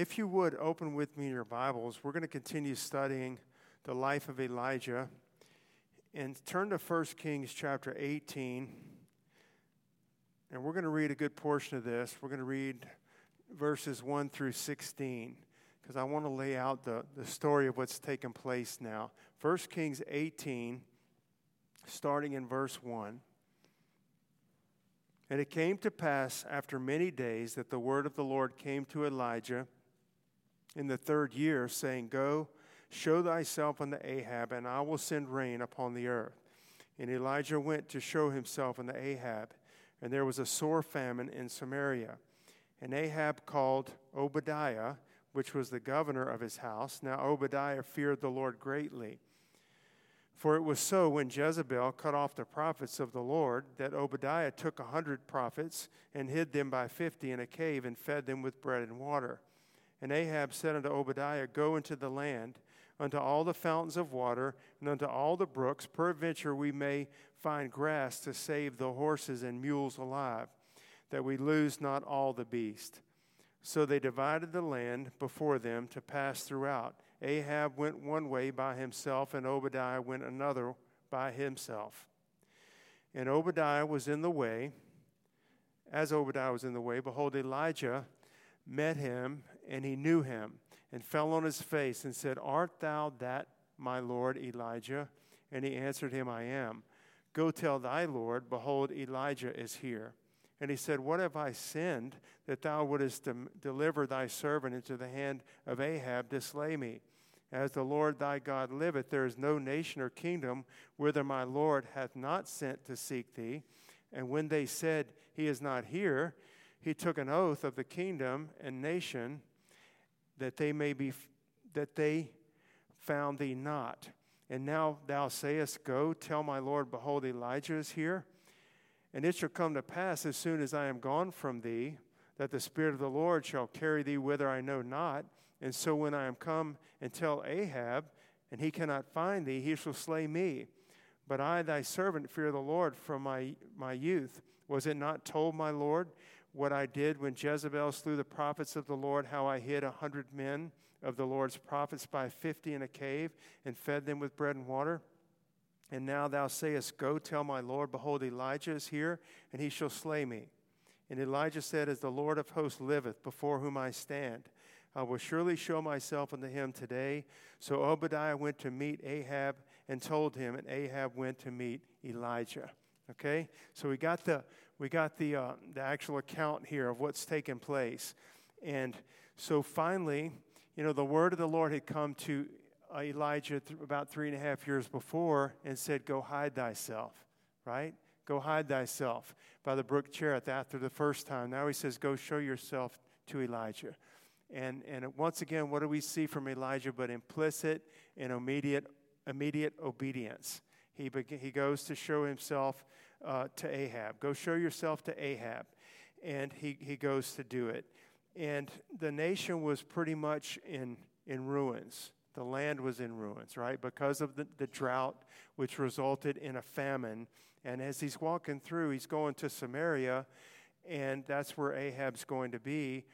If you would open with me your Bibles, we're going to continue studying the life of Elijah. And turn to 1 Kings chapter 18. And we're going to read a good portion of this. We're going to read verses 1 through 16 because I want to lay out the, the story of what's taken place now. 1 Kings 18, starting in verse 1. And it came to pass after many days that the word of the Lord came to Elijah in the third year, saying, Go, show thyself unto Ahab, and I will send rain upon the earth. And Elijah went to show himself unto Ahab, and there was a sore famine in Samaria. And Ahab called Obadiah, which was the governor of his house. Now Obadiah feared the Lord greatly. For it was so when Jezebel cut off the prophets of the Lord that Obadiah took a hundred prophets and hid them by fifty in a cave and fed them with bread and water. And Ahab said unto Obadiah, Go into the land, unto all the fountains of water, and unto all the brooks, peradventure we may find grass to save the horses and mules alive, that we lose not all the beast. So they divided the land before them to pass throughout. Ahab went one way by himself, and Obadiah went another by himself. And Obadiah was in the way. As Obadiah was in the way, behold, Elijah met him, and he knew him, and fell on his face, and said, Art thou that, my Lord Elijah? And he answered him, I am. Go tell thy Lord, behold, Elijah is here. And he said, What have I sinned that thou wouldest deliver thy servant into the hand of Ahab to slay me? As the Lord thy God liveth, there is no nation or kingdom whither my Lord hath not sent to seek thee. And when they said, He is not here, he took an oath of the kingdom and nation that they may be that they found thee not. And now thou sayest, Go, tell my Lord, behold, Elijah is here. And it shall come to pass as soon as I am gone from thee, that the Spirit of the Lord shall carry thee whither I know not. And so when I am come and tell Ahab, and he cannot find thee, he shall slay me. But I, thy servant, fear the Lord from my, my youth. Was it not told, my Lord, what I did when Jezebel slew the prophets of the Lord, how I hid a hundred men of the Lord's prophets by fifty in a cave and fed them with bread and water? And now thou sayest, Go tell my Lord, behold, Elijah is here, and he shall slay me. And Elijah said, As the Lord of hosts liveth, before whom I stand, I will surely show myself unto him today. So Obadiah went to meet Ahab and told him, and Ahab went to meet Elijah. Okay? So we got the we got the, uh, the actual account here of what's taken place. And so finally, you know, the word of the Lord had come to uh, Elijah th- about three and a half years before and said, Go hide thyself, right? Go hide thyself by the brook Cherith after the first time. Now he says, Go show yourself to Elijah. And, and once again, what do we see from Elijah but implicit and immediate, immediate obedience? He, be- he goes to show himself uh, to Ahab. Go show yourself to Ahab. And he, he goes to do it. And the nation was pretty much in, in ruins. The land was in ruins, right? Because of the, the drought, which resulted in a famine. And as he's walking through, he's going to Samaria, and that's where Ahab's going to be.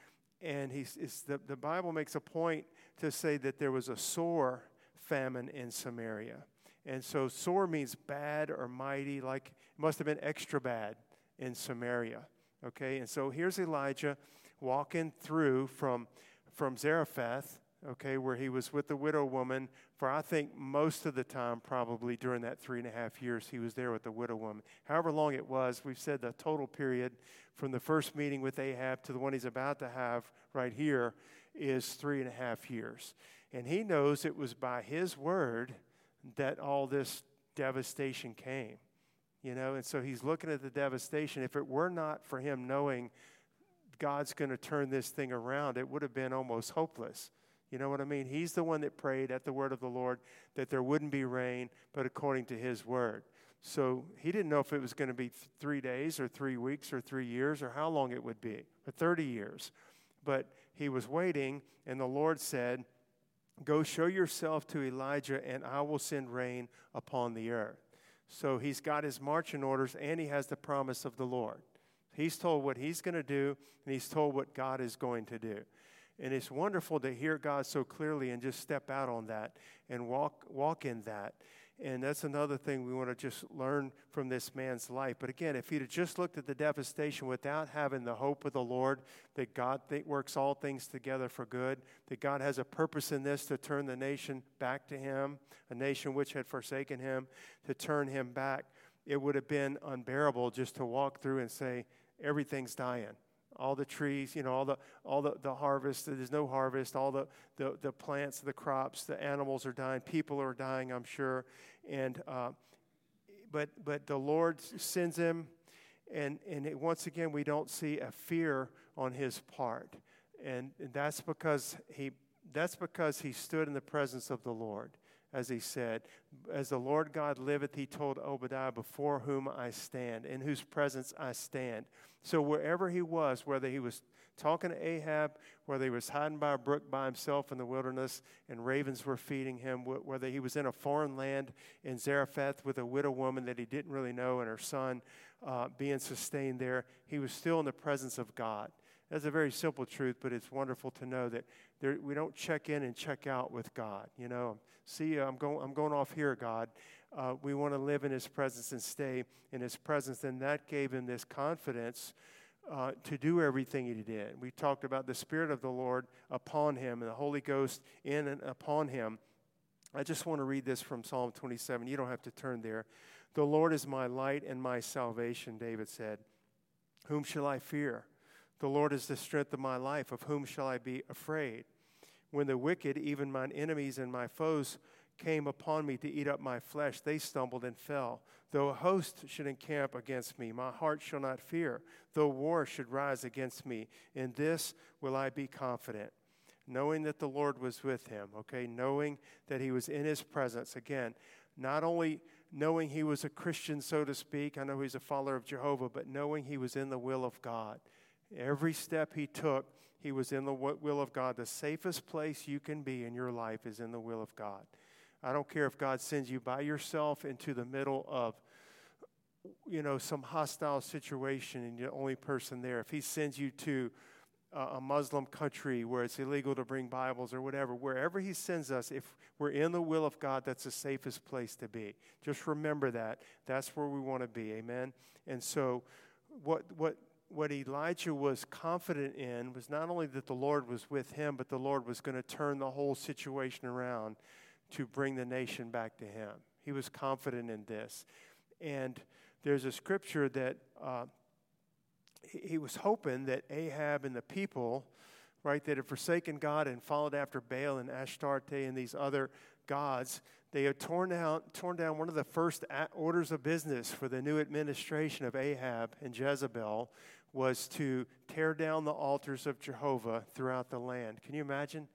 And he's, the, the Bible makes a point to say that there was a sore famine in Samaria. And so sore means bad or mighty, like it must have been extra bad in Samaria. Okay, and so here's Elijah walking through from, from Zarephath, okay, where he was with the widow woman for I think most of the time, probably during that three and a half years he was there with the widow woman. However long it was, we've said the total period from the first meeting with Ahab to the one he's about to have right here is three and a half years. And he knows it was by his word that all this devastation came. You know, and so he's looking at the devastation. If it were not for him knowing God's going to turn this thing around, it would have been almost hopeless. You know what I mean? He's the one that prayed at the word of the Lord that there wouldn't be rain, but according to his word. So he didn't know if it was going to be th- three days or three weeks or three years or how long it would be, or 30 years. But he was waiting, and the Lord said, Go show yourself to Elijah, and I will send rain upon the earth. So he's got his marching orders, and he has the promise of the Lord. He's told what he's going to do, and he's told what God is going to do. And it's wonderful to hear God so clearly and just step out on that and walk, walk in that. And that's another thing we want to just learn from this man's life. But again, if he'd have just looked at the devastation without having the hope of the Lord, that God th- works all things together for good, that God has a purpose in this to turn the nation back to him, a nation which had forsaken him, to turn him back, it would have been unbearable just to walk through and say, everything's dying all the trees, you know, all the all the, the harvest, there's no harvest, all the, the, the plants, the crops, the animals are dying, people are dying, I'm sure. And uh, but but the Lord sends him and and it, once again we don't see a fear on his part. And, and that's because he that's because he stood in the presence of the Lord as he said, As the Lord God liveth, he told Obadiah, before whom I stand, in whose presence I stand. So wherever he was, whether he was talking to Ahab, whether he was hiding by a brook by himself in the wilderness and ravens were feeding him, whether he was in a foreign land in Zarephath with a widow woman that he didn't really know and her son uh, being sustained there, he was still in the presence of God. That's a very simple truth, but it's wonderful to know that there, we don't check in and check out with God. You know, see, I'm going, I'm going off here, God. Uh, we want to live in His presence and stay in His presence. And that gave him this confidence uh, to do everything he did. We talked about the Spirit of the Lord upon him and the Holy Ghost in and upon him. I just want to read this from Psalm 27. You don't have to turn there. The Lord is my light and my salvation, David said. Whom shall I fear? The Lord is the strength of my life. Of whom shall I be afraid? When the wicked, even mine enemies and my foes, came upon me to eat up my flesh, they stumbled and fell. Though a host should encamp against me, my heart shall not fear. Though war should rise against me, in this will I be confident. Knowing that the Lord was with him, okay, knowing that he was in his presence. Again, not only knowing he was a Christian, so to speak, I know he's a follower of Jehovah, but knowing he was in the will of God. Every step he took, he was in the will of God. The safest place you can be in your life is in the will of God. I don't care if God sends you by yourself into the middle of you know some hostile situation and you're the only person there. If he sends you to uh, a Muslim country where it's illegal to bring Bibles or whatever, wherever He sends us, if we're in the will of God, that's the safest place to be. Just remember that. That's where we want to be. Amen. And so, what what what Elijah was confident in was not only that the Lord was with him, but the Lord was going to turn the whole situation around to bring the nation back to him. He was confident in this. And there's a scripture that uh, he, was hoping that Ahab and the people, right, that had forsaken God and followed after Baal and Ashtarte and these other gods, they had torn down, torn down one of the first orders of business for the new administration of Ahab and Jezebel was to tear down the altars of Jehovah throughout the land. Can you imagine?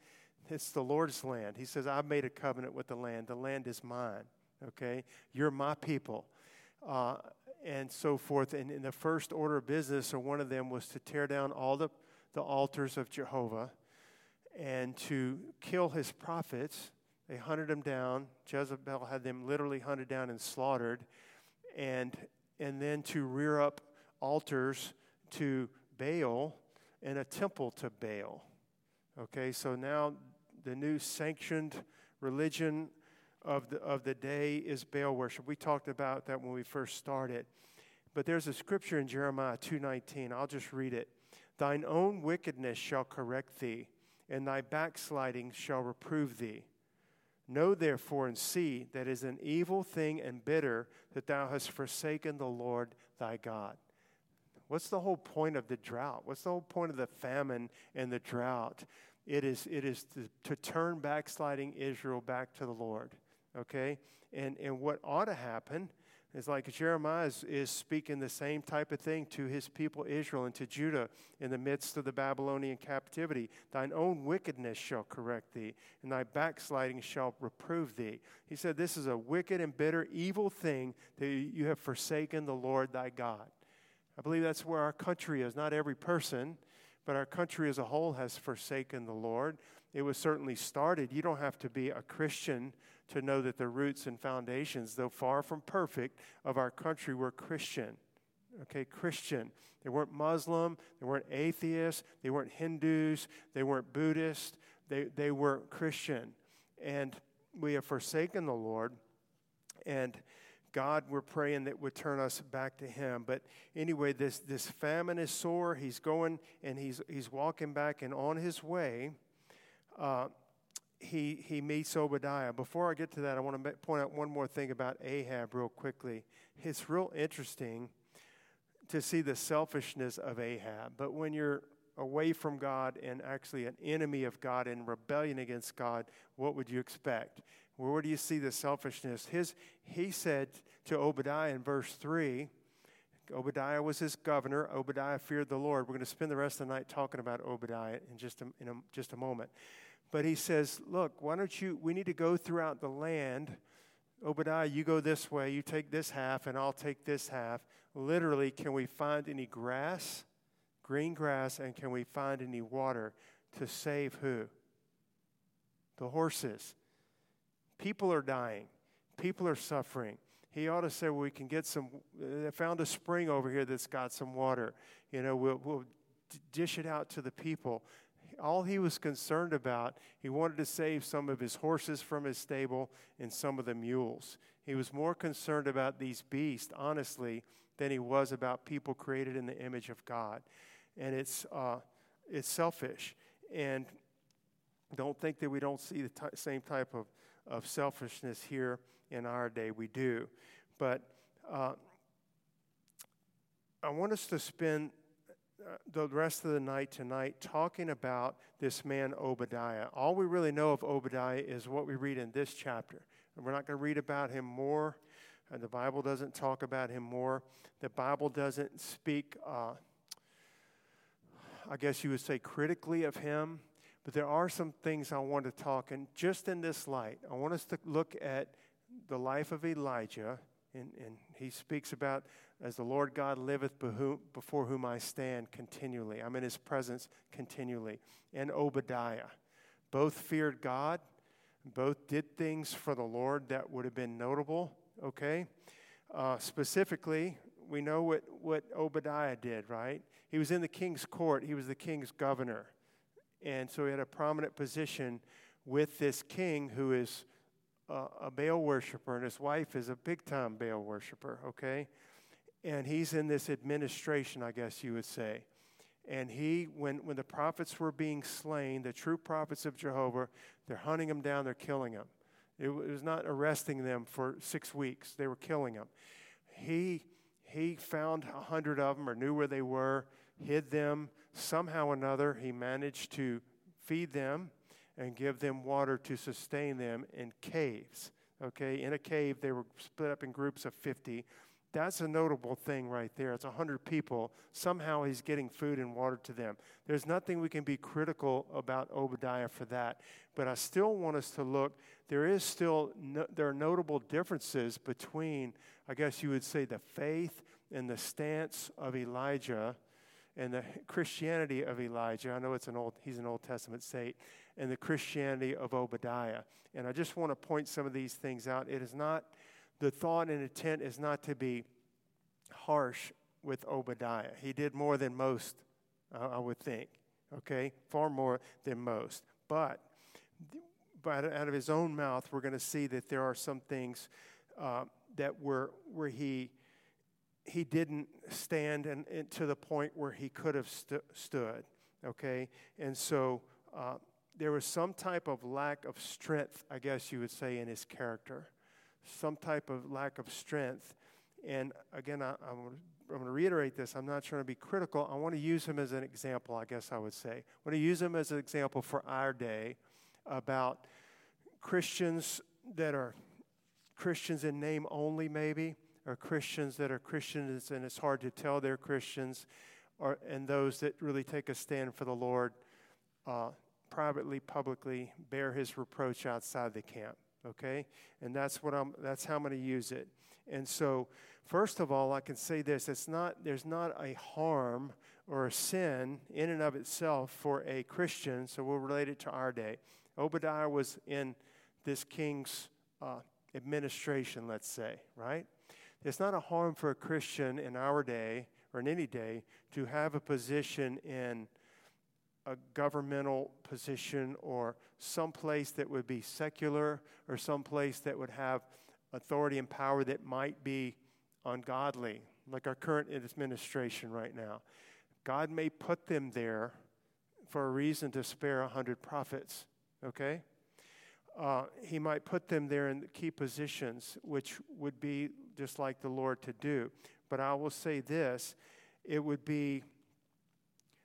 It's the Lord's land. He says, I've made a covenant with the land. The land is mine. Okay? You're my people. Uh, and so forth. And in the first order of business, or one of them was to tear down all the, the altars of Jehovah and to kill his prophets. They hunted them down. Jezebel had them literally hunted down and slaughtered. And, and then to rear up altars to Baal and a temple to Baal. Okay, so now the new sanctioned religion of the, of the day is Baal worship. We talked about that when we first started. But there's a scripture in Jeremiah 2:19. I'll just read it. Thine own wickedness shall correct thee, and thy backsliding shall reprove thee. Know therefore and see that is an evil thing and bitter that thou hast forsaken the Lord thy God. What's the whole point of the drought? What's the whole point of the famine and the drought? It is, it is to, to turn backsliding Israel back to the Lord. Okay? And, and what ought to happen is like Jeremiah is, is, speaking the same type of thing to his people Israel and to Judah in the midst of the Babylonian captivity. Thine own wickedness shall correct thee, and thy backsliding shall reprove thee. He said, This is a wicked and bitter, evil thing that you have forsaken the Lord thy God. I believe that's where our country is. Not every person, but our country as a whole has forsaken the Lord. It was certainly started. You don't have to be a Christian to know that the roots and foundations, though far from perfect, of our country were Christian. Okay, Christian. They weren't Muslim, they weren't atheists, they weren't Hindus, they weren't Buddhist, they, they were Christian. And we have forsaken the Lord. And God, we're praying that would turn us back to Him. But anyway, this, this famine is sore. He's going and he's, he's walking back, and on his way, uh, he, he meets Obadiah. Before I get to that, I want to point out one more thing about Ahab, real quickly. It's real interesting to see the selfishness of Ahab. But when you're away from God and actually an enemy of God and rebellion against God, what would you expect? Where do you see the selfishness? His, he said to Obadiah in verse 3, Obadiah was his governor. Obadiah feared the Lord. We're going to spend the rest of the night talking about Obadiah in just a, in a, just a moment. But he says, Look, why don't you, we need to go throughout the land. Obadiah, you go this way, you take this half, and I'll take this half. Literally, can we find any grass, green grass, and can we find any water to save who? The horses. People are dying, people are suffering. He ought to say, well, we can get some, they found a spring over here that's got some water. You know, we'll, we'll dish it out to the people. All he was concerned about, he wanted to save some of his horses from his stable and some of the mules. He was more concerned about these beasts, honestly, than he was about people created in the image of God. And it's, uh, it's selfish. And don't think that we don't see the t- same type of of selfishness here in our day. We do. But uh, I want us to spend uh, the rest of the night tonight talking about this man Obadiah. All we really know of Obadiah is what we read in this chapter. And we're not going to read about him more. And the Bible doesn't talk about him more. The Bible doesn't speak, uh, I guess you would say, critically of him. But there are some things I want to talk, and just in this light, I want us to look at the life of Elijah. And, and he speaks about, as the Lord God liveth before whom I stand continually. I'm in his presence continually. And Obadiah. Both feared God, both did things for the Lord that would have been notable, okay? Uh, specifically, we know what, what Obadiah did, right? He was in the king's court, he was the king's governor. And so he had a prominent position with this king who is a, a Baal worshiper, and his wife is a big time Baal worshiper, okay? And he's in this administration, I guess you would say. And he, when, when the prophets were being slain, the true prophets of Jehovah, they're hunting them down, they're killing them. It was not arresting them for six weeks, they were killing them. He, he found a hundred of them or knew where they were, hid them, somehow or another, he managed to feed them and give them water to sustain them in caves. Okay, in a cave, they were split up in groups of 50. That's a notable thing right there. It's 100 people. Somehow he's getting food and water to them. There's nothing we can be critical about Obadiah for that. But I still want us to look. There is still, no, there are notable differences between, I guess you would say, the faith and the stance of Elijah and the Christianity of Elijah. I know it's an old, he's an Old Testament saint, and the Christianity of Obadiah. And I just want to point some of these things out. It is not, the thought and intent is not to be harsh with Obadiah. He did more than most, uh, I would think, okay? Far more than most. But, but out of his own mouth, we're going to see that there are some things uh, that were where he he didn't stand and, and, to the point where he could have st- stood. Okay? And so uh, there was some type of lack of strength, I guess you would say, in his character. Some type of lack of strength. And again, I, I'm going to reiterate this. I'm not trying to be critical. I want to use him as an example, I guess I would say. I want to use him as an example for our day about Christians that are Christians in name only, maybe are Christians that are Christians and it's hard to tell they're Christians, or, and those that really take a stand for the Lord uh, privately, publicly, bear his reproach outside the camp. Okay? And that's what I'm that's how I'm going to use it. And so, first of all, I can say this, it's not there's not a harm or a sin in and of itself for a Christian, so we'll relate it to our day. Obadiah was in this king's uh, administration, let's say, right? It's not a harm for a Christian in our day or in any day to have a position in a governmental position or some place that would be secular or some place that would have authority and power that might be ungodly, like our current administration right now. God may put them there for a reason to spare a hundred prophets, okay? Uh, he might put them there in key positions, which would be just like the Lord to do. But I will say this it would be,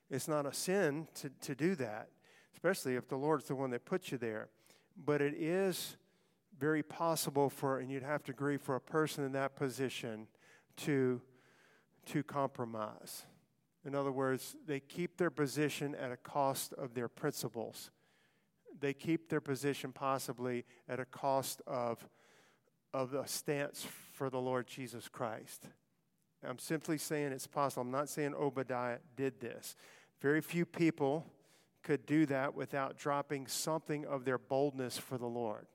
it's not a sin to, to do that, especially if the Lord's the one that puts you there. But it is very possible for, and you'd have to agree, for a person in that position to, to compromise. In other words, they keep their position at a cost of their principles. They keep their position possibly at a cost of, of a stance for the Lord Jesus Christ. I'm simply saying it's possible. I'm not saying Obadiah did this. Very few people could do that without dropping something of their boldness for the Lord.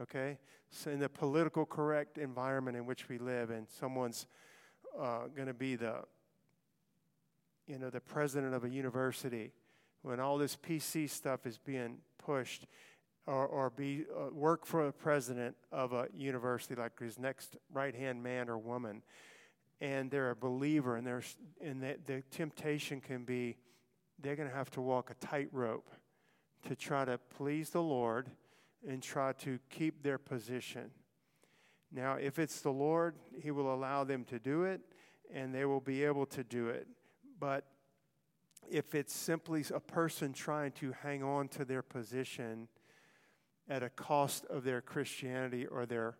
Okay? So, in the political correct environment in which we live, and someone's uh, going to be the, you know, the president of a university, when all this PC stuff is being pushed, or, or be uh, work for a president of a university like his next right hand man or woman, and they're a believer, and there's and the, the temptation can be they're going to have to walk a tightrope to try to please the Lord and try to keep their position. Now, if it's the Lord, He will allow them to do it, and they will be able to do it. But if it's simply a person trying to hang on to their position at a cost of their Christianity or their,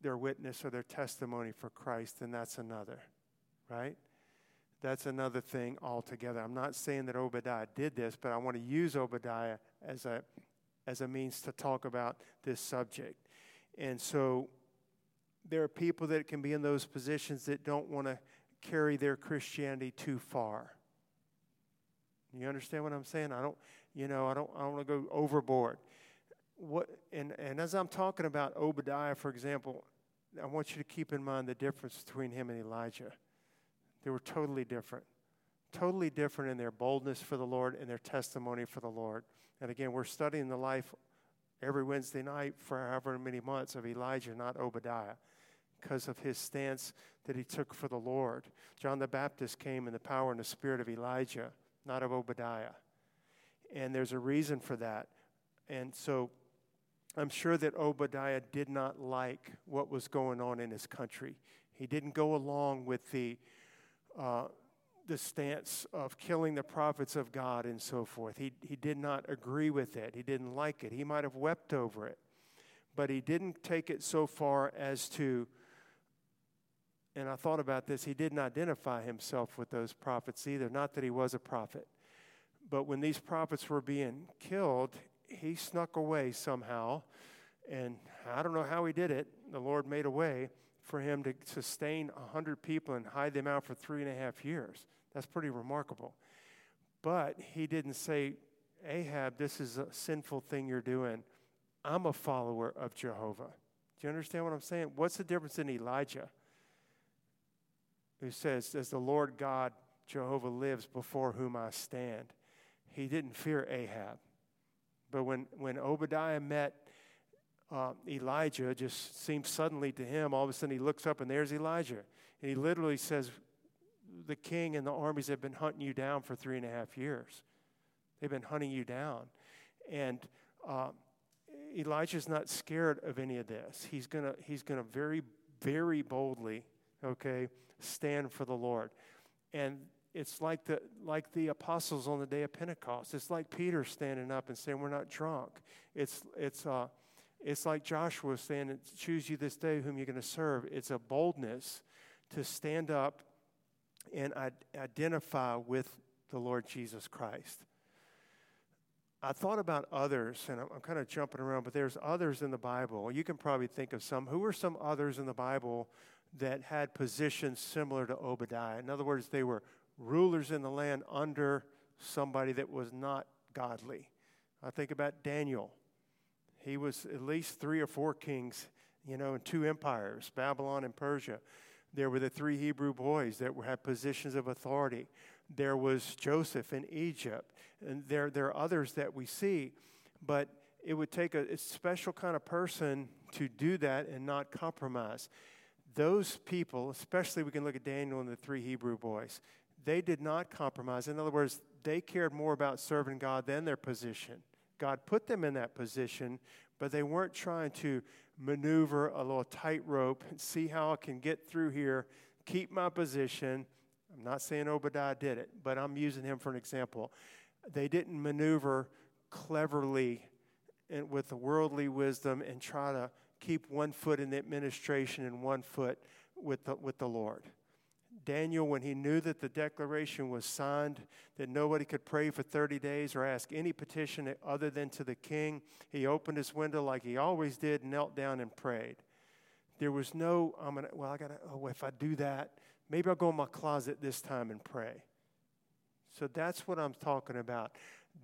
their witness or their testimony for Christ, then that's another, right? That's another thing altogether. I'm not saying that Obadiah did this, but I want to use Obadiah as a, as a means to talk about this subject. And so there are people that can be in those positions that don't want to carry their Christianity too far. You understand what I'm saying? I don't, you know, I don't, I don't want to go overboard. What, and, and as I'm talking about Obadiah, for example, I want you to keep in mind the difference between him and Elijah. They were totally different. Totally different in their boldness for the Lord and their testimony for the Lord. And again, we're studying the life every Wednesday night for however many months of Elijah, not Obadiah, because of his stance that he took for the Lord. John the Baptist came in the power and the spirit of Elijah not of Obadiah. And there's a reason for that. And so I'm sure that Obadiah did not like what was going on in his country. He didn't go along with the, uh, the stance of killing the prophets of God and so forth. He, he did not agree with it. He didn't like it. He might have wept over it. But he didn't take it so far as to, and I thought about this, he didn't identify himself with those prophets either. Not that he was a prophet. But when these prophets were being killed, he snuck away somehow. And I don't know how he did it. The Lord made a way for him to sustain 100 people and hide them out for three and a half years. That's pretty remarkable. But he didn't say, Ahab, this is a sinful thing you're doing. I'm a follower of Jehovah. Do you understand what I'm saying? What's the difference in Elijah? who says, As the Lord God, Jehovah lives before whom I stand. He didn't fear Ahab. But when, when Obadiah met uh, Elijah, just seemed suddenly to him, all of a sudden he looks up and there's Elijah. And he literally says, The king and the armies have been hunting you down for three and a half years. They've been hunting you down. And uh, Elijah's not scared of any of this. He's going to he's gonna very, very boldly, okay, stand for the Lord. And it's like the, like the apostles on the day of Pentecost. It's like Peter standing up and saying, We're not drunk. It's, it's, uh, it's like Joshua saying, Choose you this day whom you're going to serve. It's a boldness to stand up and identify with the Lord Jesus Christ. I thought about others, and I'm kind of jumping around, but there's others in the Bible. You can probably think of some. Who are some others in the Bible that had positions similar to Obadiah. In other words, they were rulers in the land under somebody that was not godly. I think about Daniel. He was at least three or four kings you know, in two empires, Babylon and Persia. There were the three Hebrew boys that were, had positions of authority. There was Joseph in Egypt. And there, there are others that we see. But it would take a, a special kind of person to do that and not compromise. Those people, especially we can look at Daniel and the three Hebrew boys, they did not compromise. In other words, they cared more about serving God than their position. God put them in that position, but they weren't trying to maneuver a little tightrope and see how I can get through here, keep my position. I'm not saying Obadiah did it, but I'm using him for an example. They didn't maneuver cleverly and with the worldly wisdom and try to keep one foot in the administration and one foot with the, with the Lord. Daniel, when he knew that the declaration was signed, that nobody could pray for 30 days or ask any petition other than to the king, he opened his window like he always did, knelt down and prayed. There was no, I'm gonna, well, I gotta, oh, if I do that, maybe I'll go in my closet this time and pray. So that's what I'm talking about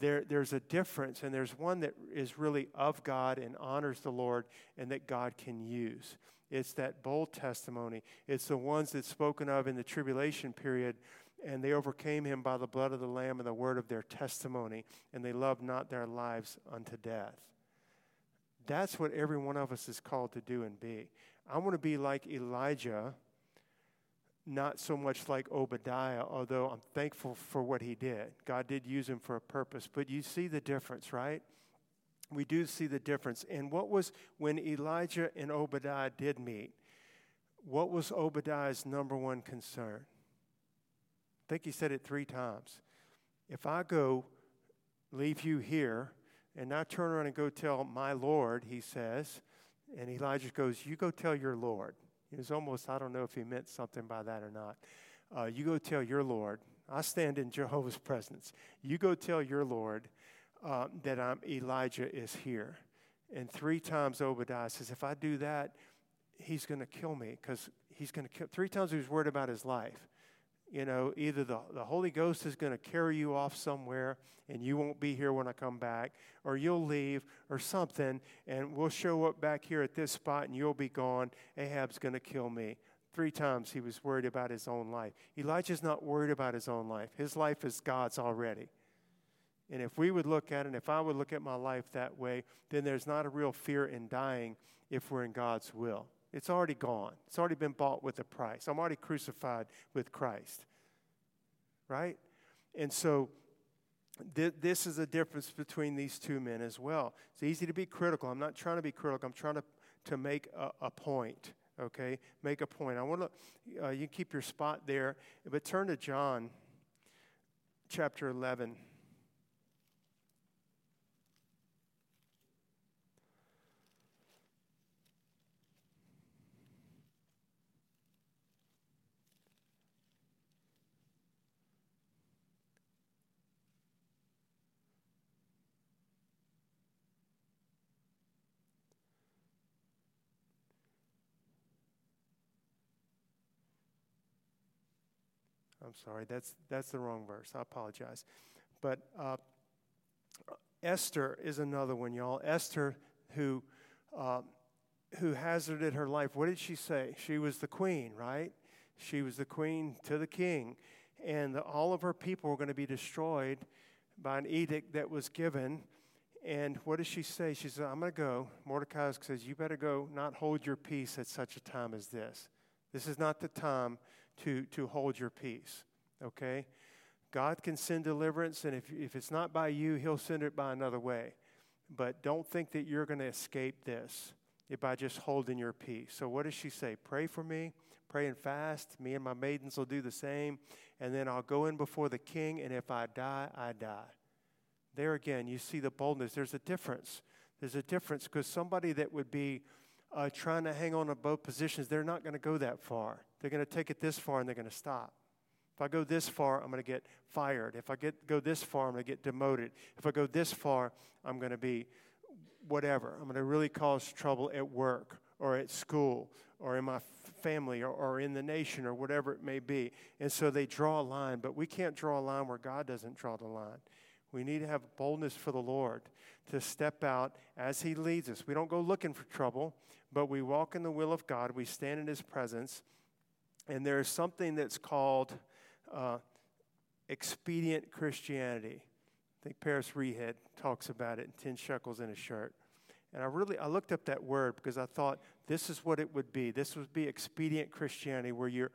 there, there's a difference, and there's one that is really of God and honors the Lord and that God can use. It's that bold testimony. It's the ones that's spoken of in the tribulation period, and they overcame him by the blood of the Lamb and the word of their testimony, and they loved not their lives unto death. That's what every one of us is called to do and be. I want to be like Elijah not so much like Obadiah, although I'm thankful for what he did. God did use him for a purpose. But you see the difference, right? We do see the difference. And what was when Elijah and Obadiah did meet? What was Obadiah's number one concern? I think he said it three times. If I go leave you here and not turn around and go tell my Lord, he says, and Elijah goes, You go tell your Lord. It was almost, I don't know if he meant something by that or not. Uh, you go tell your Lord, I stand in Jehovah's presence. You go tell your Lord uh, that I'm Elijah is here. And three times Obadiah says, if I do that, he's going to kill me because he's going to kill. Three times he was worried about his life you know, either the, the Holy Ghost is going to carry you off somewhere and you won't be here when I come back, or you'll leave, or something, and we'll show up back here at this spot and you'll be gone. Ahab's going to kill me. Three times he was worried about his own life. Elijah's not worried about his own life, his life is God's already. And if we would look at it, and if I would look at my life that way, then there's not a real fear in dying if we're in God's will. It's already gone. It's already been bought with a price. I'm already crucified with Christ. Right? And so th- this is a difference between these two men as well. It's easy to be critical. I'm not trying to be critical. I'm trying to, to make a, a point. Okay? Make a point. I want to, uh, you can keep your spot there, but turn to John chapter 11. I'm sorry, that's, that's the wrong verse. I apologize. But uh, Esther is another one, y'all. Esther, who, uh, who hazarded her life. What did she say? She was the queen, right? She was the queen to the king. And the, all of her people were going to be destroyed by an edict that was given. And what does she say? She says, I'm going to go. Mordecai says, You better go, not hold your peace at such a time as this. This is not the time to, to hold your peace, okay? God can send deliverance, and if, if it's not by you, He'll send it by another way. But don't think that you're going to escape this by just holding your peace. So, what does she say? Pray for me, pray and fast. Me and my maidens will do the same, and then I'll go in before the king, and if I die, I die. There again, you see the boldness. There's a difference. There's a difference because somebody that would be uh, trying to hang on to both positions, they're not going to go that far. They're going to take it this far and they're going to stop. If I go this far, I'm going to get fired. If I get, go this far, I'm going to get demoted. If I go this far, I'm going to be whatever. I'm going to really cause trouble at work or at school or in my family or, or in the nation or whatever it may be. And so they draw a line, but we can't draw a line where God doesn't draw the line. We need to have boldness for the Lord to step out as He leads us. We don't go looking for trouble, but we walk in the will of God. We stand in His presence. And there is something that's called uh, expedient Christianity. I think Paris Reidhead talks about it in 10 shekels in a shirt. And I really I looked up that word because I thought this is what it would be. This would be expedient Christianity where you're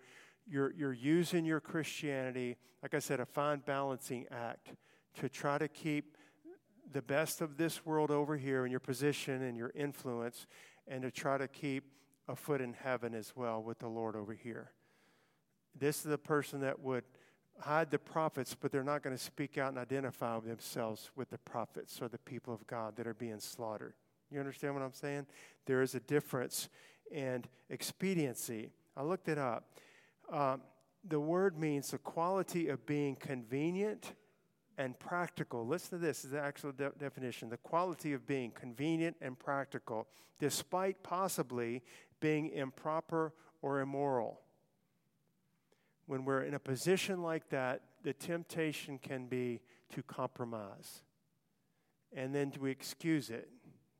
you're you're using your Christianity, like I said, a fine balancing act to try to keep the best of this world over here in your position and your influence and to try to keep a foot in heaven as well with the Lord over here. This is the person that would hide the prophets, but they're not going to speak out and identify themselves with the prophets or the people of God that are being slaughtered. You understand what I'm saying? There is a difference and expediency. I looked it up. Um, the word means the quality of being convenient and practical. Listen to this, this is the actual de- definition. The quality of being convenient and practical, despite possibly being improper or immoral. When we're in a position like that, the temptation can be to compromise and then to excuse it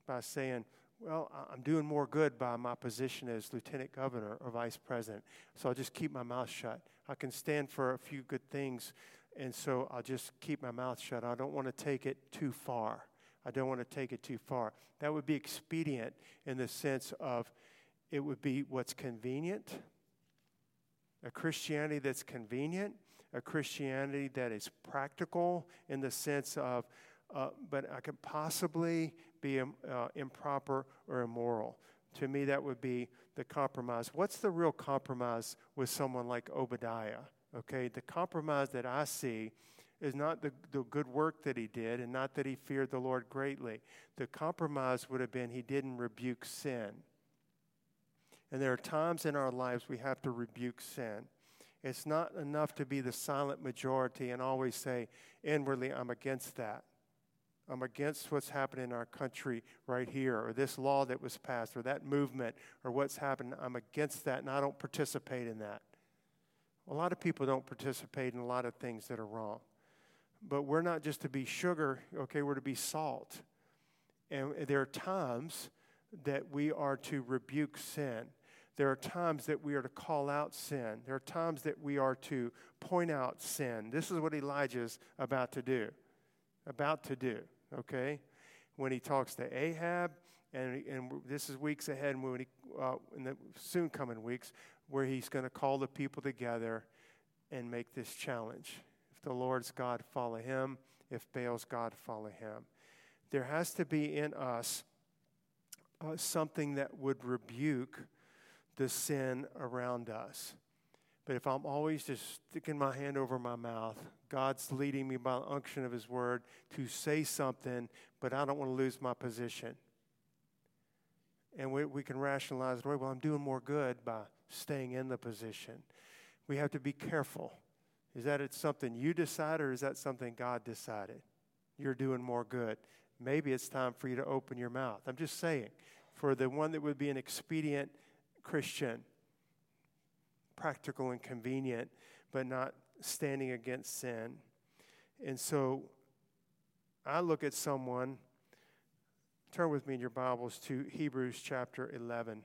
by saying, well, I'm doing more good by my position as lieutenant governor or vice president, so I'll just keep my mouth shut. I can stand for a few good things, and so I'll just keep my mouth shut. I don't want to take it too far. I don't want to take it too far. That would be expedient in the sense of it would be what's convenient, a Christianity that's convenient, a Christianity that is practical in the sense of, uh, but I could possibly be uh, improper or immoral. To me, that would be the compromise. What's the real compromise with someone like Obadiah? Okay, the compromise that I see is not the, the good work that he did and not that he feared the Lord greatly. The compromise would have been he didn't rebuke sin. And there are times in our lives we have to rebuke sin. It's not enough to be the silent majority and always say, inwardly, I'm against that. I'm against what's happening in our country right here, or this law that was passed, or that movement, or what's happened. I'm against that, and I don't participate in that. A lot of people don't participate in a lot of things that are wrong. But we're not just to be sugar, okay, we're to be salt. And there are times that we are to rebuke sin. There are times that we are to call out sin. There are times that we are to point out sin. This is what Elijah's about to do. About to do okay? When he talks to Ahab, and, and this is weeks ahead, when he, uh, in the soon coming weeks, where he's going to call the people together and make this challenge. If the Lord's God, follow him. If Baal's God, follow him. There has to be in us uh, something that would rebuke the sin around us. But if I'm always just sticking my hand over my mouth, God's leading me by the unction of His Word to say something, but I don't want to lose my position. And we, we can rationalize it away. Well, I'm doing more good by staying in the position. We have to be careful. Is that it's something you decide, or is that something God decided? You're doing more good. Maybe it's time for you to open your mouth. I'm just saying, for the one that would be an expedient Christian, practical and convenient, but not standing against sin. And so I look at someone, turn with me in your Bibles to Hebrews chapter 11.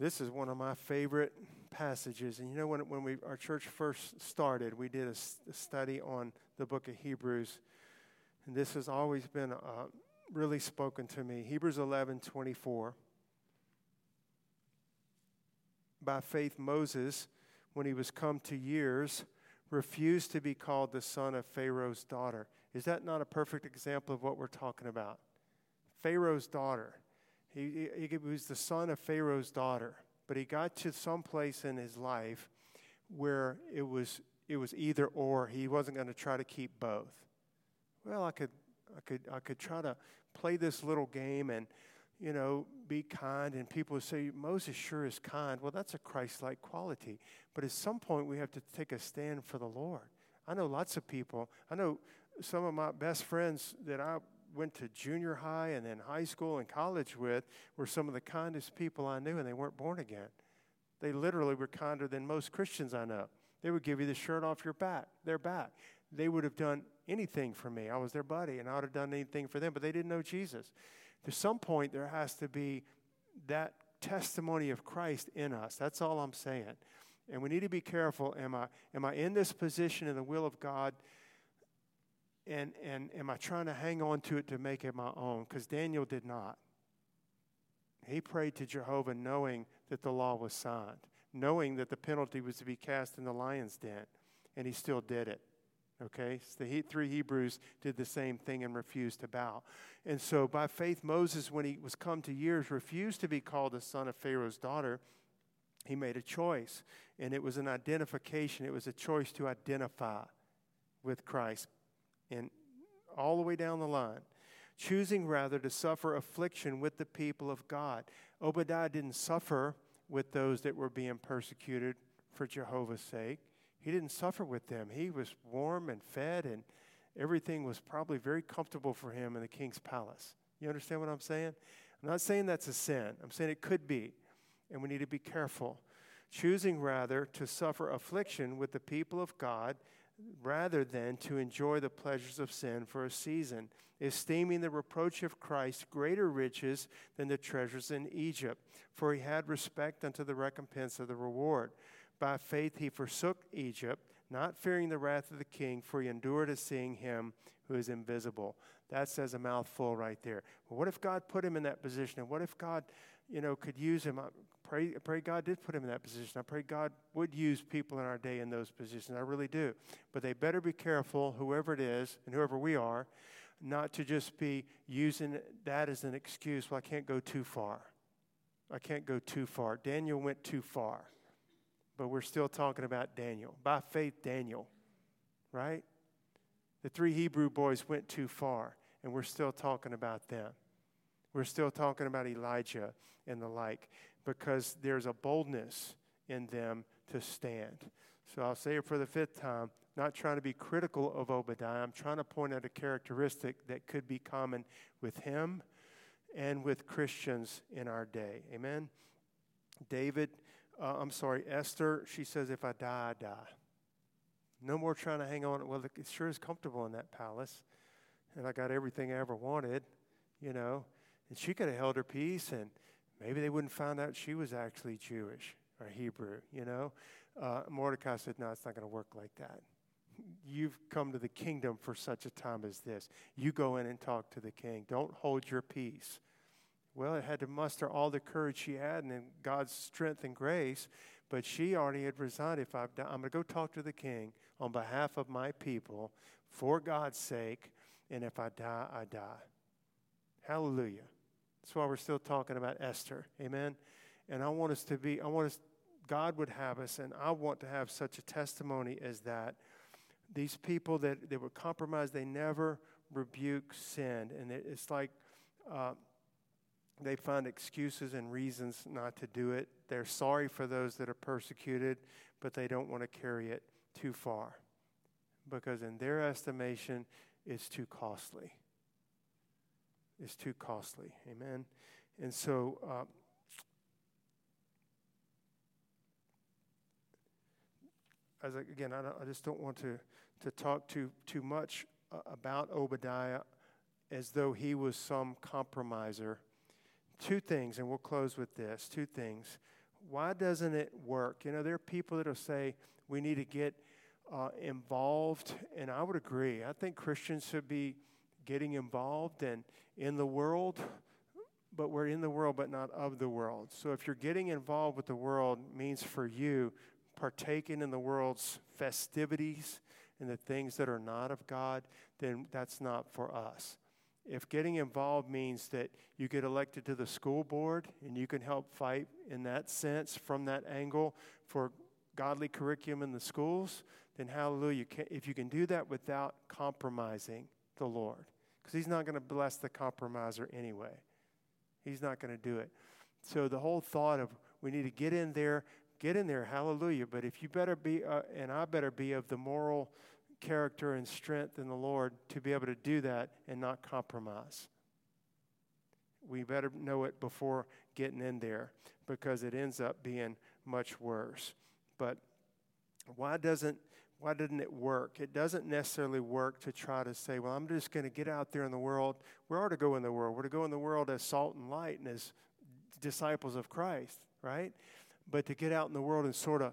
This is one of my favorite passages. And you know, when, when we, our church first started, we did a, a study on the book of Hebrews. And this has always been uh, really spoken to me. Hebrews 11 24. By faith, Moses, when he was come to years, refused to be called the son of Pharaoh's daughter. Is that not a perfect example of what we're talking about? Pharaoh's daughter. He, he, he was the son of Pharaoh's daughter, but he got to some place in his life where it was, it was either or. He wasn't going to try to keep both well, I could, I could, I could try to play this little game and, you know, be kind. And people say, Moses sure is kind. Well, that's a Christ like quality. But at some point, we have to take a stand for the Lord. I know lots of people. I know some of my best friends that I went to junior high and then high school and college with were some of the kindest people I knew, and they weren't born again. They literally were kinder than most Christians I know. They would give you the shirt off your back, their back. They would have done anything for me. I was their buddy, and I would have done anything for them, but they didn't know Jesus. To some point, there has to be that testimony of Christ in us. That's all I'm saying. And we need to be careful. Am I, am I in this position in the will of God? And, and am I trying to hang on to it to make it my own? Because Daniel did not. He prayed to Jehovah knowing that the law was signed knowing that the penalty was to be cast in the lion's den, and he still did it. Okay, so the three Hebrews did the same thing and refused to bow. And so, by faith, Moses, when he was come to years, refused to be called the son of Pharaoh's daughter. He made a choice, and it was an identification. It was a choice to identify with Christ, and all the way down the line, choosing rather to suffer affliction with the people of God. Obadiah didn't suffer with those that were being persecuted for Jehovah's sake. He didn't suffer with them. He was warm and fed, and everything was probably very comfortable for him in the king's palace. You understand what I'm saying? I'm not saying that's a sin. I'm saying it could be, and we need to be careful. Choosing rather to suffer affliction with the people of God rather than to enjoy the pleasures of sin for a season, esteeming the reproach of Christ greater riches than the treasures in Egypt, for he had respect unto the recompense of the reward. By faith he forsook Egypt, not fearing the wrath of the king, for he endured as seeing him who is invisible. That says a mouthful right there. But what if God put him in that position? And what if God, you know, could use him? I pray, I pray God did put him in that position. I pray God would use people in our day in those positions. I really do. But they better be careful, whoever it is and whoever we are, not to just be using that as an excuse. Well, I can't go too far. I can't go too far. Daniel went too far. But we're still talking about Daniel. By faith, Daniel, right? The three Hebrew boys went too far, and we're still talking about them. We're still talking about Elijah and the like because there's a boldness in them to stand. So I'll say it for the fifth time, not trying to be critical of Obadiah. I'm trying to point out a characteristic that could be common with him and with Christians in our day. Amen. David, uh, I'm sorry, Esther, she says, if I die, I die. No more trying to hang on. Well, it sure is comfortable in that palace. And I got everything I ever wanted, you know. And she could have held her peace and Maybe they wouldn't find out she was actually Jewish or Hebrew, you know? Uh, Mordecai said, No, it's not going to work like that. You've come to the kingdom for such a time as this. You go in and talk to the king. Don't hold your peace. Well, it had to muster all the courage she had and then God's strength and grace, but she already had resigned. If I've done, I'm going to go talk to the king on behalf of my people for God's sake, and if I die, I die. Hallelujah. That's why we're still talking about Esther. Amen. And I want us to be, I want us, God would have us, and I want to have such a testimony as that. These people that they were compromised, they never rebuke sin. And it's like uh, they find excuses and reasons not to do it. They're sorry for those that are persecuted, but they don't want to carry it too far because, in their estimation, it's too costly It's too costly. Amen. And so, uh, as I, again, I, I, just don't want to, to talk too, too much uh, about Obadiah as though he was some compromiser. Two things, and we'll close with this two things. Why doesn't it work? You know, there are people that will say we need to get uh, involved, and I would agree. I think Christians should be getting involved and in the world, but we're in the world, but not of the world. So if you're getting involved with the world, means for you partaking in the world's festivities and the things that are not of God, then that's not for us. If getting involved means that you get elected to the school board and you can help fight in that sense from that angle for godly curriculum in the schools, then hallelujah. If you can do that without compromising the Lord, because he's not going to bless the compromiser anyway. He's not going to do it. So the whole thought of we need to get in there, get in there, hallelujah. But if you better be, uh, and I better be of the moral character and strength in the Lord to be able to do that and not compromise. We better know it before getting in there because it ends up being much worse. But why doesn't why didn't it work? It doesn't necessarily work to try to say, well, I'm just going to get out there in the world. We are to go in the world. We're to go in the world as salt and light and as disciples of Christ, right? But to get out in the world and sort of,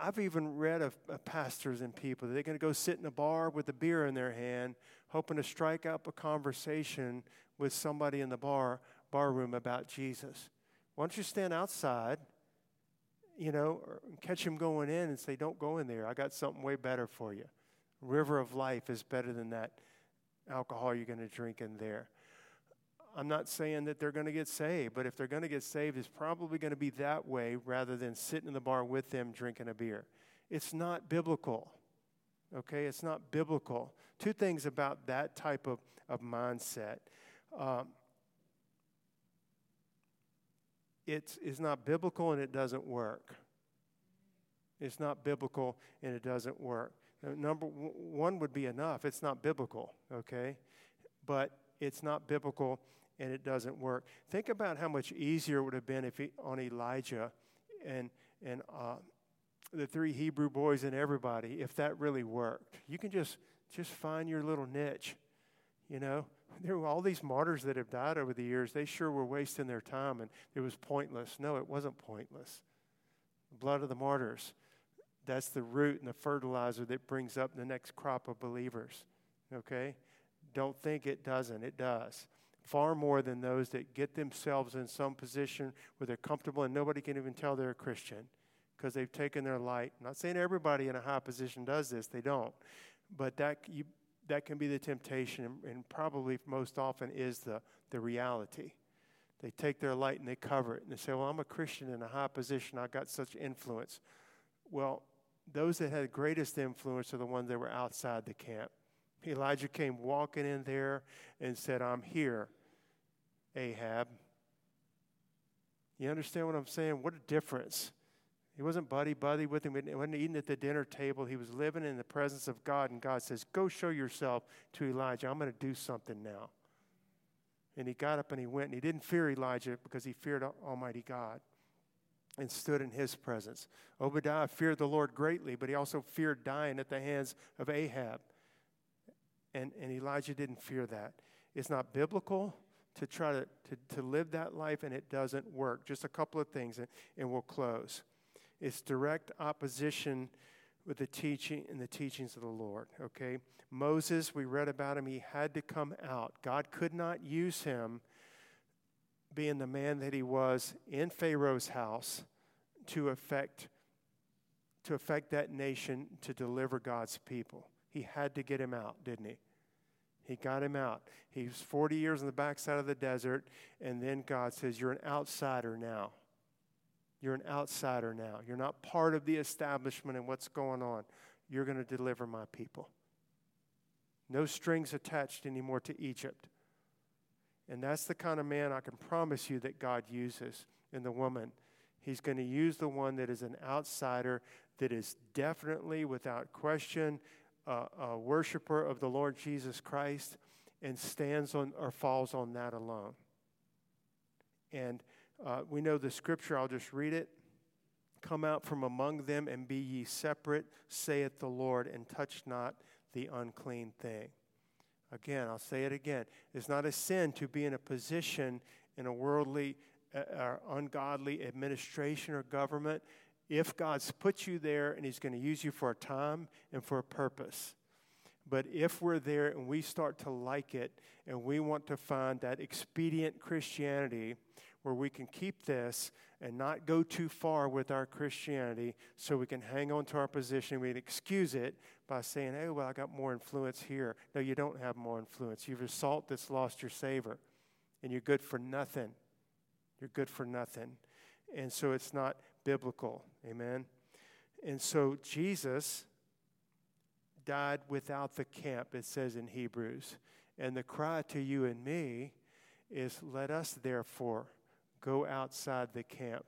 I've even read of, of pastors and people that they're going to go sit in a bar with a beer in their hand, hoping to strike up a conversation with somebody in the bar bar room about Jesus. Why don't you stand outside you know, catch him going in and say, Don't go in there. I got something way better for you. River of life is better than that alcohol you're going to drink in there. I'm not saying that they're going to get saved, but if they're going to get saved, it's probably going to be that way rather than sitting in the bar with them drinking a beer. It's not biblical. Okay? It's not biblical. Two things about that type of, of mindset. Um, it is not biblical and it doesn't work. It's not biblical and it doesn't work. Number one would be enough. It's not biblical, okay? But it's not biblical and it doesn't work. Think about how much easier it would have been if he, on Elijah and and uh, the three Hebrew boys and everybody if that really worked. You can just just find your little niche, you know there were all these martyrs that have died over the years. They sure were wasting their time and it was pointless. No, it wasn't pointless. The blood of the martyrs, that's the root and the fertilizer that brings up the next crop of believers. Okay? Don't think it doesn't. It does. Far more than those that get themselves in some position where they're comfortable and nobody can even tell they're a Christian because they've taken their light. I'm not saying everybody in a high position does this, they don't. But that you that can be the temptation, and probably most often is the, the reality. They take their light and they cover it, and they say, Well, I'm a Christian in a high position, I got such influence. Well, those that had greatest influence are the ones that were outside the camp. Elijah came walking in there and said, I'm here, Ahab. You understand what I'm saying? What a difference. He wasn't buddy buddy with him. He wasn't eating at the dinner table. He was living in the presence of God. And God says, Go show yourself to Elijah. I'm going to do something now. And he got up and he went. And he didn't fear Elijah because he feared Almighty God and stood in his presence. Obadiah feared the Lord greatly, but he also feared dying at the hands of Ahab. And, and Elijah didn't fear that. It's not biblical to try to, to, to live that life, and it doesn't work. Just a couple of things, and, and we'll close. It's direct opposition with the teaching and the teachings of the Lord. Okay? Moses, we read about him, he had to come out. God could not use him being the man that he was in Pharaoh's house to affect to affect that nation to deliver God's people. He had to get him out, didn't he? He got him out. He was 40 years on the backside of the desert, and then God says, You're an outsider now. You're an outsider now. You're not part of the establishment and what's going on. You're going to deliver my people. No strings attached anymore to Egypt. And that's the kind of man I can promise you that God uses in the woman. He's going to use the one that is an outsider, that is definitely, without question, a, a worshiper of the Lord Jesus Christ and stands on or falls on that alone. And uh, we know the scripture, I'll just read it. Come out from among them and be ye separate, saith the Lord, and touch not the unclean thing. Again, I'll say it again. It's not a sin to be in a position in a worldly uh, or ungodly administration or government if God's put you there and He's going to use you for a time and for a purpose. But if we're there and we start to like it and we want to find that expedient Christianity where we can keep this and not go too far with our Christianity so we can hang on to our position. We can excuse it by saying, hey, well, I got more influence here. No, you don't have more influence. You've a salt that's lost your savor, and you're good for nothing. You're good for nothing. And so it's not biblical. Amen. And so Jesus died without the camp, it says in Hebrews. And the cry to you and me is let us therefore go outside the camp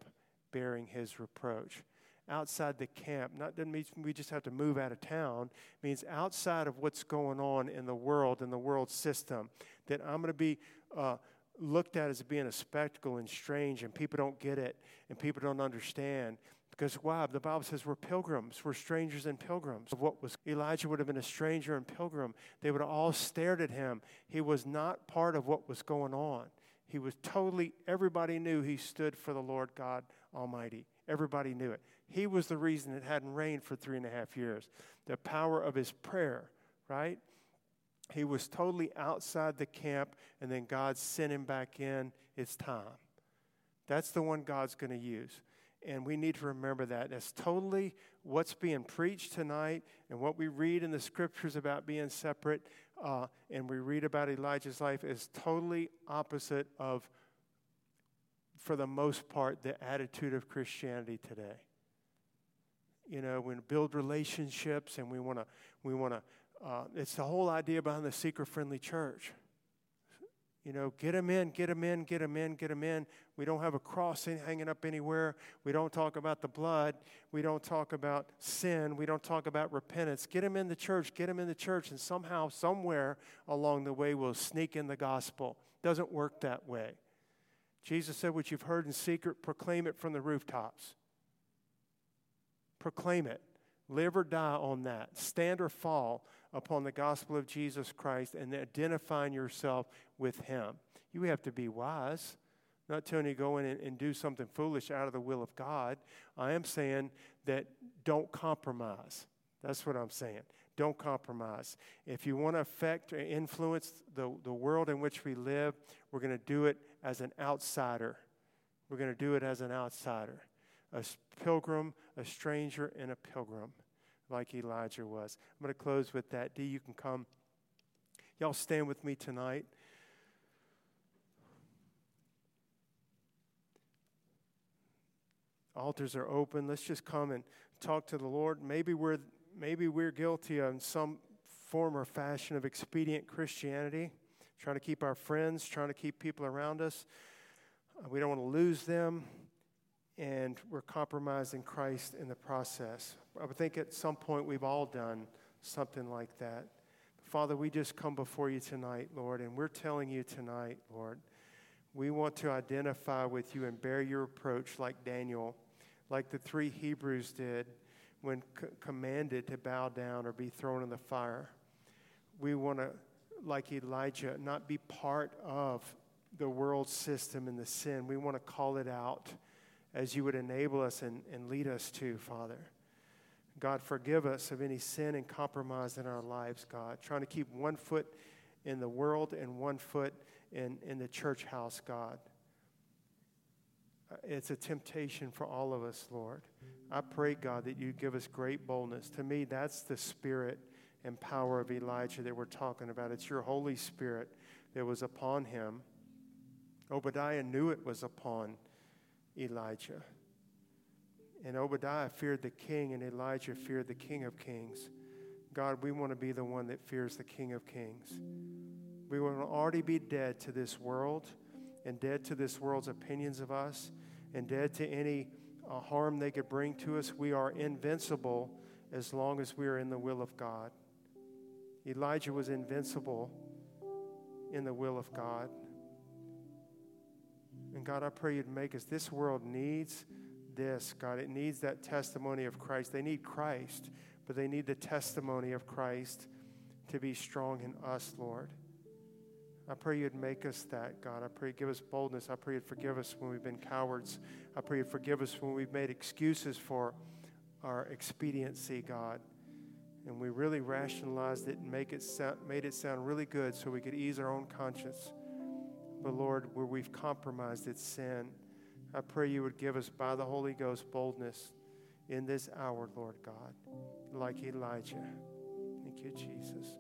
bearing his reproach. outside the camp. Not doesn't mean we just have to move out of town. It means outside of what's going on in the world, in the world system. That I'm going to be uh, looked at as being a spectacle and strange, and people don't get it, and people don't understand. Because why? The Bible says we're pilgrims. We're strangers and pilgrims. What was Elijah would have been a stranger and pilgrim. They would have all stared at him. He was not part of what was going on. He was totally, everybody knew he stood for the Lord God Almighty. Everybody knew it. He was the reason it hadn't rained for three and a half years. The power of his prayer, right? He was totally outside the camp, and then God sent him back in. It's time. That's the one God's going to use. And we need to remember that. That's totally what's being preached tonight and what we read in the scriptures about being separate uh, and we read about Elijah's life is totally opposite of, for the most part, the attitude of Christianity today. You know, we build relationships and we want to, we want to, uh, it's the whole idea behind the seeker friendly church. You know, get them in, get them in, get them in, get them in. We don't have a cross hanging up anywhere. We don't talk about the blood. We don't talk about sin. We don't talk about repentance. Get them in the church, get them in the church, and somehow, somewhere along the way, we'll sneak in the gospel. Doesn't work that way. Jesus said, What you've heard in secret, proclaim it from the rooftops. Proclaim it. Live or die on that. Stand or fall upon the gospel of Jesus Christ and identifying yourself with Him. You have to be wise. not telling you go in and, and do something foolish out of the will of God. I am saying that don't compromise. That's what I'm saying. Don't compromise. If you want to affect or influence the, the world in which we live, we're going to do it as an outsider. We're going to do it as an outsider. A pilgrim, a stranger, and a pilgrim like Elijah was. I'm going to close with that. D, you can come. Y'all stand with me tonight. Altars are open. Let's just come and talk to the Lord. Maybe we're maybe we're guilty of some form or fashion of expedient Christianity, trying to keep our friends, trying to keep people around us. We don't want to lose them and we're compromising Christ in the process. I would think at some point we've all done something like that. Father, we just come before you tonight, Lord, and we're telling you tonight, Lord, we want to identify with you and bear your approach like Daniel, like the three Hebrews did when c- commanded to bow down or be thrown in the fire. We want to, like Elijah, not be part of the world system and the sin. We want to call it out as you would enable us and, and lead us to, Father. God, forgive us of any sin and compromise in our lives, God. Trying to keep one foot in the world and one foot in, in the church house, God. Uh, it's a temptation for all of us, Lord. I pray, God, that you give us great boldness. To me, that's the spirit and power of Elijah that we're talking about. It's your Holy Spirit that was upon him. Obadiah knew it was upon Elijah. And Obadiah feared the king, and Elijah feared the king of kings. God, we want to be the one that fears the king of kings. We want to already be dead to this world and dead to this world's opinions of us and dead to any uh, harm they could bring to us. We are invincible as long as we are in the will of God. Elijah was invincible in the will of God. And God, I pray you'd make us. This world needs this, God. It needs that testimony of Christ. They need Christ, but they need the testimony of Christ to be strong in us, Lord. I pray you'd make us that, God. I pray you'd give us boldness. I pray you'd forgive us when we've been cowards. I pray you'd forgive us when we've made excuses for our expediency, God. And we really rationalized it and make it sound, made it sound really good so we could ease our own conscience. But Lord, where we've compromised, it's sin. I pray you would give us by the Holy Ghost boldness in this hour, Lord God, like Elijah. Thank you, Jesus.